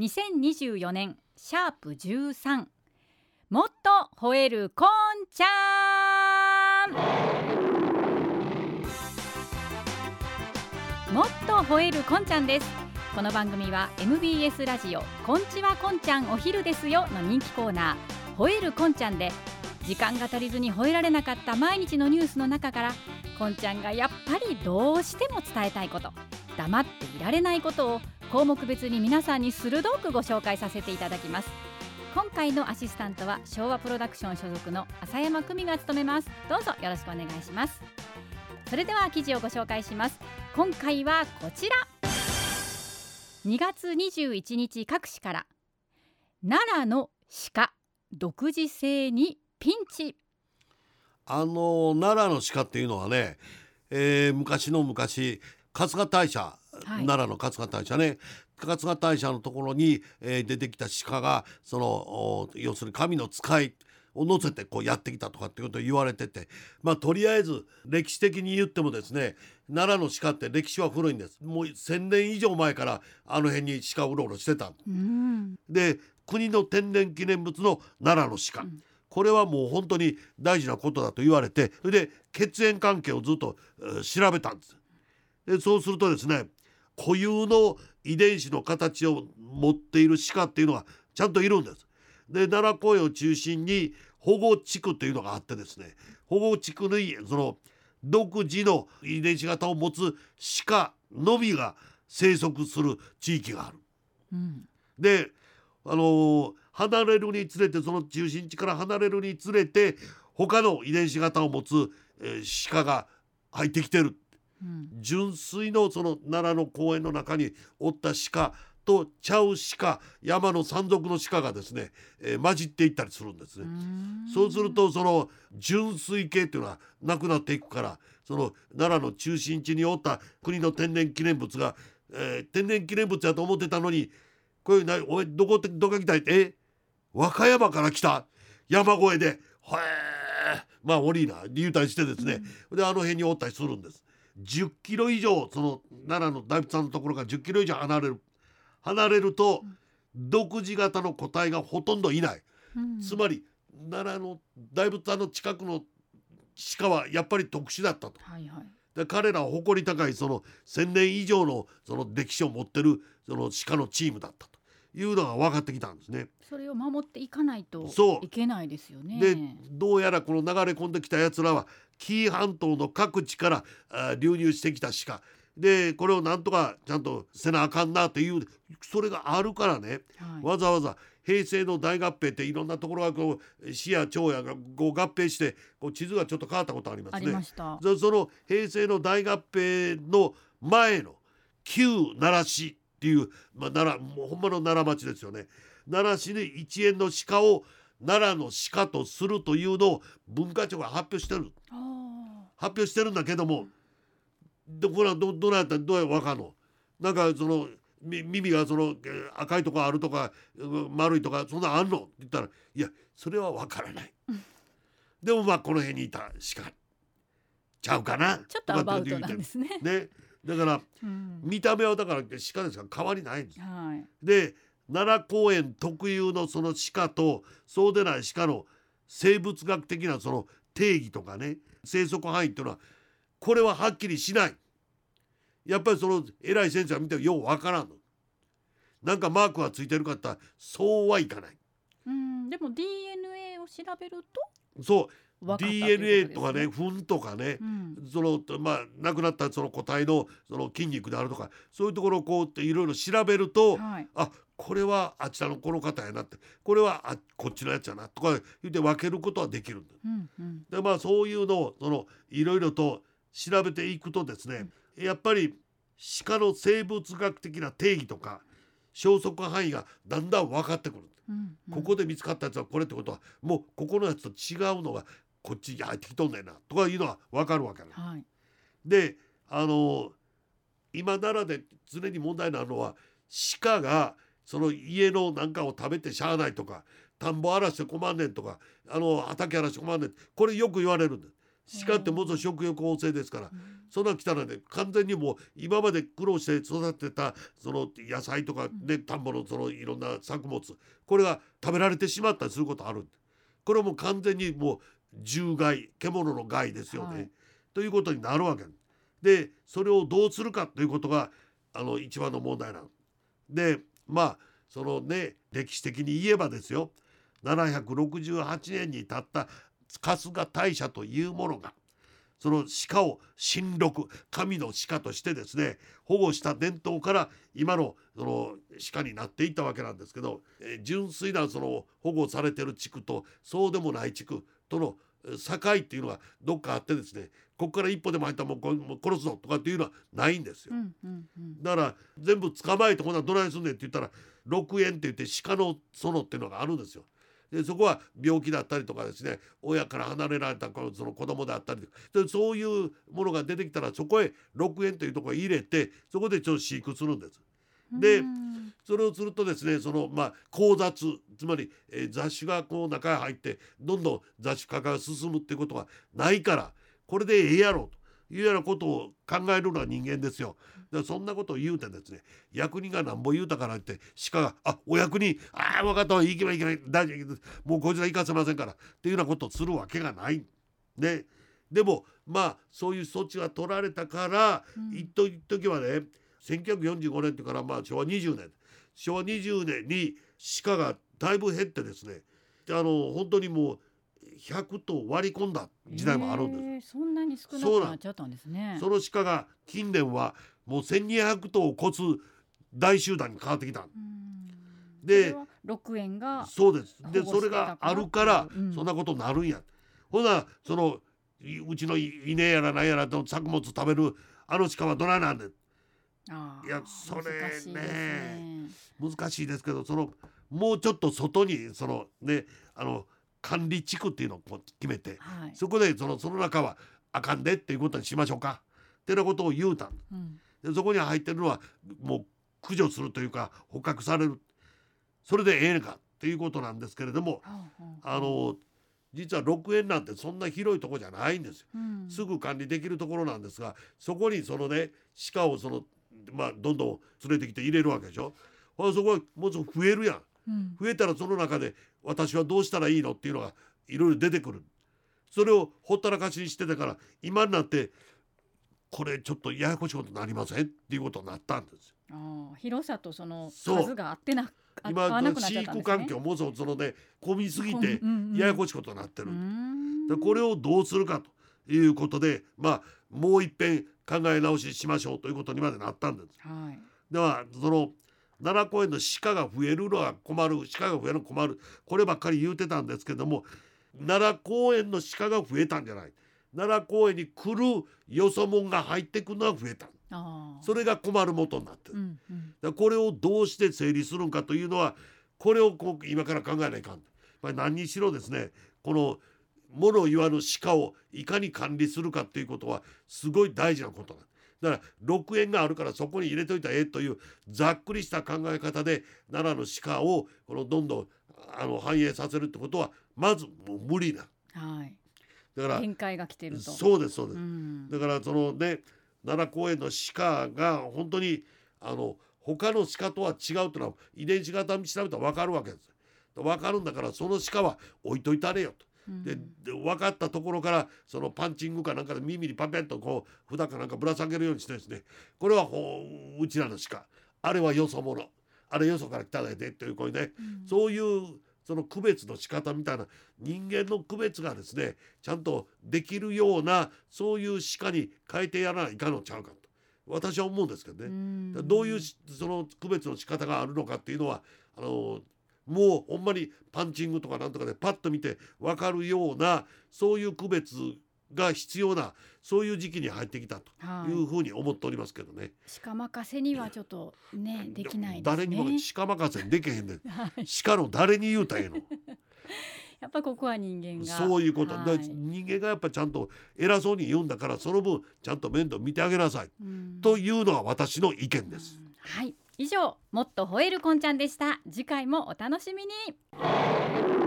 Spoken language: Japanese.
2024年シャープ13もっと吠えるこんちゃん。もっと吠えるこんちゃんです。この番組は MBS ラジオこんちはこんちゃんお昼ですよの人気コーナー吠えるこんちゃんで時間が足りずに吠えられなかった毎日のニュースの中からこんちゃんがやっぱりどうしても伝えたいこと黙っていられないことを項目別に皆さんに鋭くご紹介させていただきます。今回のアシスタントは昭和プロダクション所属の浅山久美が務めます。どうぞよろしくお願いします。それでは記事をご紹介します。今回はこちら。2月21日各紙から。奈良の鹿。独自性にピンチ。あの奈良の鹿っていうのはね、えー、昔の昔春日大社、はい、奈良の春日大社ね。春日大社のところに、えー、出てきた鹿がその要するに神の使いを乗せてこうやってきたとかってことを言われてて。まあとりあえず歴史的に言ってもですね奈良の鹿って歴史は古いんです。もう1,000年以上前からあの辺に鹿うろうろしてた、うん、で国の天然記念物の奈良の鹿、うん、これはもう本当に大事なことだと言われてそれで血縁関係をずっと、えー、調べたんです。でそうするとですね固有の遺伝子の形を持っている鹿っていうのがちゃんといるんです。で奈良公園を中心に保護地区というのがあってですね保護地区にその独自の遺伝子型を持つ鹿のみが生息する地域がある。うん、であのー、離れるにつれてその中心地から離れるにつれて他の遺伝子型を持つ、えー、鹿が入ってきてる純粋のその奈良の公園の中におった鹿とちゃう鹿山の山賊の鹿がですね、えー、混じっていったりするんですね。そうするとその純粋系っていうのはなくなっていくからその奈良の中心地におった国の天然記念物が、えー、天然記念物やと思ってたのにこれなおいどこどこ来たいえ？和歌山から来た。山越えでへえまあ降りな言うたりしてですね、うん、であの辺におったりするんです。10キロ以上その奈良の大仏さんのところから10キロ以上離れる離れると独自型の個体がほとんどいない、うん、つまり奈良の大仏さんの近くの鹿はやっぱり特殊だったと。はいはい。で彼らは誇り高いその1,000年以上のその歴史を持ってるその鹿のチームだったというのが分かってきたんですね。それを守っていかないといけないですよね。でどうやらこの流れ込んできたやつらは紀伊半島の各地からあ流入してきた鹿でこれをなんとかちゃんとせなあかんなというそれがあるからね、はい、わざわざ平成の大合併っていろんなところがこう市や町やが合併してこう地図がちょっと変わったことありますね。その平成の大合併の前の旧奈良市っていう、まあ、奈良もうほんまの奈良町ですよね。奈良市に一円の鹿を奈良の鹿とするというのを文化庁が発表してる。発表してるんだけどもどこらどどうやったらどうやわかんの。なんかその耳がその赤いとこあるとか丸いとかそんなあんの？って言ったらいやそれはわからない、でもまあこの辺にいた鹿ちゃうかな。ちょっとアバウトなんですね。ねだから、うん、見た目はだから鹿ですか？ら変わりないんです、はい、で奈良公園特有のその鹿とそうでない鹿の生物学的なその定義とかね生息範囲っていうのはこれははっきりしない。やっぱりその偉い先生が見てようわからんの。なんかマークがついてるかったらそうはいかない。うん。でも DNA を調べるとそう DNA とかね。糞とかね、うん、そのまあ亡くなったその個体のその筋肉であるとかそういうところをこうっていろいろ調べると、はい、あこれはあちらのこの方やなってこれはあこっちのやつやなとか言って分けることはできるんだ、うんうん、でまあそういうのをそのいろいろと調べていくとですね、うん、やっぱり鹿の生物学的な定義とか消息範囲がだんだん分かってくる、うんうん、ここで見つかったやつはこれってことはもうここのやつと違うのがこっちに入ってきとんねんなとかいうのは分かるわけな、はい、であの今奈良で常に問題なのは鹿がその家のなんかを食べてしゃあないとか田んぼ荒らして困んねんとかあの畑荒らして困んねん。これよく言われるんです鹿ってもっと食欲旺盛ですから、そんな来たらね完全にもう今まで苦労して育てたその野菜とかね、田んぼのそのいろんな作物これが食べられてしまったりすることあるこれはもう完全にもう獣害獣の害ですよね、はい、ということになるわけ。でそれをどうするかということがあの一番の問題なの。でまあそのね歴史的に言えばですよ。768年にたった春日大社というものがその鹿を神禄神の鹿としてですね保護した伝統から今のその鹿になっていったわけなんですけど、えー、純粋なその保護されてる地区とそうでもない地区との境っていうのがどっかあってですねここから一歩でも入ったらもう殺すぞとかっていうのはないんですよ、だから全部捕まえてこんなどないすんねんって言ったら6円って言って鹿の園っていうのがあるんですよ。でそこは病気だったりとかですね親から離れられたその子供であったりでそういうものが出てきたらそこへ6円というところへ入れてそこでちょっと飼育するんです。でそれをするとですねそのまあ交雑つまり、えー、雑種がこう中へ入ってどんどん雑種化が進むっていうことがないからこれでええやろうというようなことを考えるのは人間ですよ。でそんなことを言うてですね役人がなんぼ言うたからって鹿が「あお役人ああ分かった行けばいけない大丈夫もうこちら行かせませんから」っていうようなことをするわけがない。ででもまあそういう措置は取られたから、うん、一時はね1945年っていうからまあ昭和20年昭和20年に鹿がだいぶ減ってですねあの本当にもう100頭割り込んだ時代もあるんです。そんなに少なくなっちゃったんですね。その鹿が近年はもう1200頭を超す大集団に変わってきた。で6円がそうです。でそれがあるからそんなことになるんや。ほなそのうちの稲やらなんやらと作物食べるあの鹿はどないなんで。いやそれね難しいですけどそのもうちょっと外にそのねあの管理地区っていうのを決めて、はい、そこでそのその中はあかんでっていうことにしましょうか。ってなことを言うたん、うん、でそこに入ってるのはもう駆除するというか捕獲される。それでええのかっていうことなんですけれども、うん、あの実は6円なんてそんな広いとこじゃないんですよ、うん、すぐ管理できるところなんですがそこにそのね鹿をそのまあどんどん連れてきて入れるわけでしょ。そこはもうちょっと増えるやん増えたらその中で私はどうしたらいいのっていうのがいろいろ出てくる。それをほったらかしにしてたから今になってこれちょっとややこしいことになりませんっていうことになったんです。あ広さとその数が合ってな今飼育環境もそのね混みすぎてややこしいことになってる、でこれをどうするかということでまあもう一遍考え直ししましょうということにまでなったんです。はい、ではその奈良公園の鹿が増えるのは困る鹿が増えるのは困る。こればっかり言うてたんですけども奈良公園の鹿が増えたんじゃない。奈良公園に来るよそ者が入ってくるのは増えた。それが困る元になってる、うんうん、これをどうして整理するんかというのはこれをこう今から考えないかん、まあ、何にしろですねこの物を言わぬ鹿をいかに管理するかっていうことはすごい大事なことなんだから6円があるからそこに入れといたらええというざっくりした考え方で奈良の鹿をこのどんどんあの反映させるってことはまずもう無理な。はい、だから限界が来てるとそうですそうです、うん、だからそのね奈良公園の鹿が本当にあの他の鹿とは違うというのは遺伝子型調べたら分かるわけです。分かるんだからその鹿は置いといたれよと。で分かったところからそのパンチングかなんかで耳にパペッとこう札かなんかぶら下げるようにしてですね。これはうちらの鹿。あれはよそ者。あれよそから来ただでっていうこういうね、うん、そういうその区別の仕方みたいな人間の区別がですねちゃんとできるようなそういう鹿に変えてやらないかのちゃうかと。私は思うんですけどね。どういうその区別の仕方があるのかっていうのはあのもうほんまにパンチングとかなんとかでパッと見て分かるようなそういう区別が必要なそういう時期に入ってきたとい。うふうに思っておりますけどね。はい、鹿任せにはちょっとねできない、ね、誰にも鹿任せにできへんねん。はい、鹿の誰に言うたらええの？やっぱここは人間が。そういうこと、はい、人間がやっぱちゃんと偉そうに言うんだからその分ちゃんと面倒見てあげなさい、というのは私の意見です。はい以上もっと吠えるこんちゃんでした。次回もお楽しみに。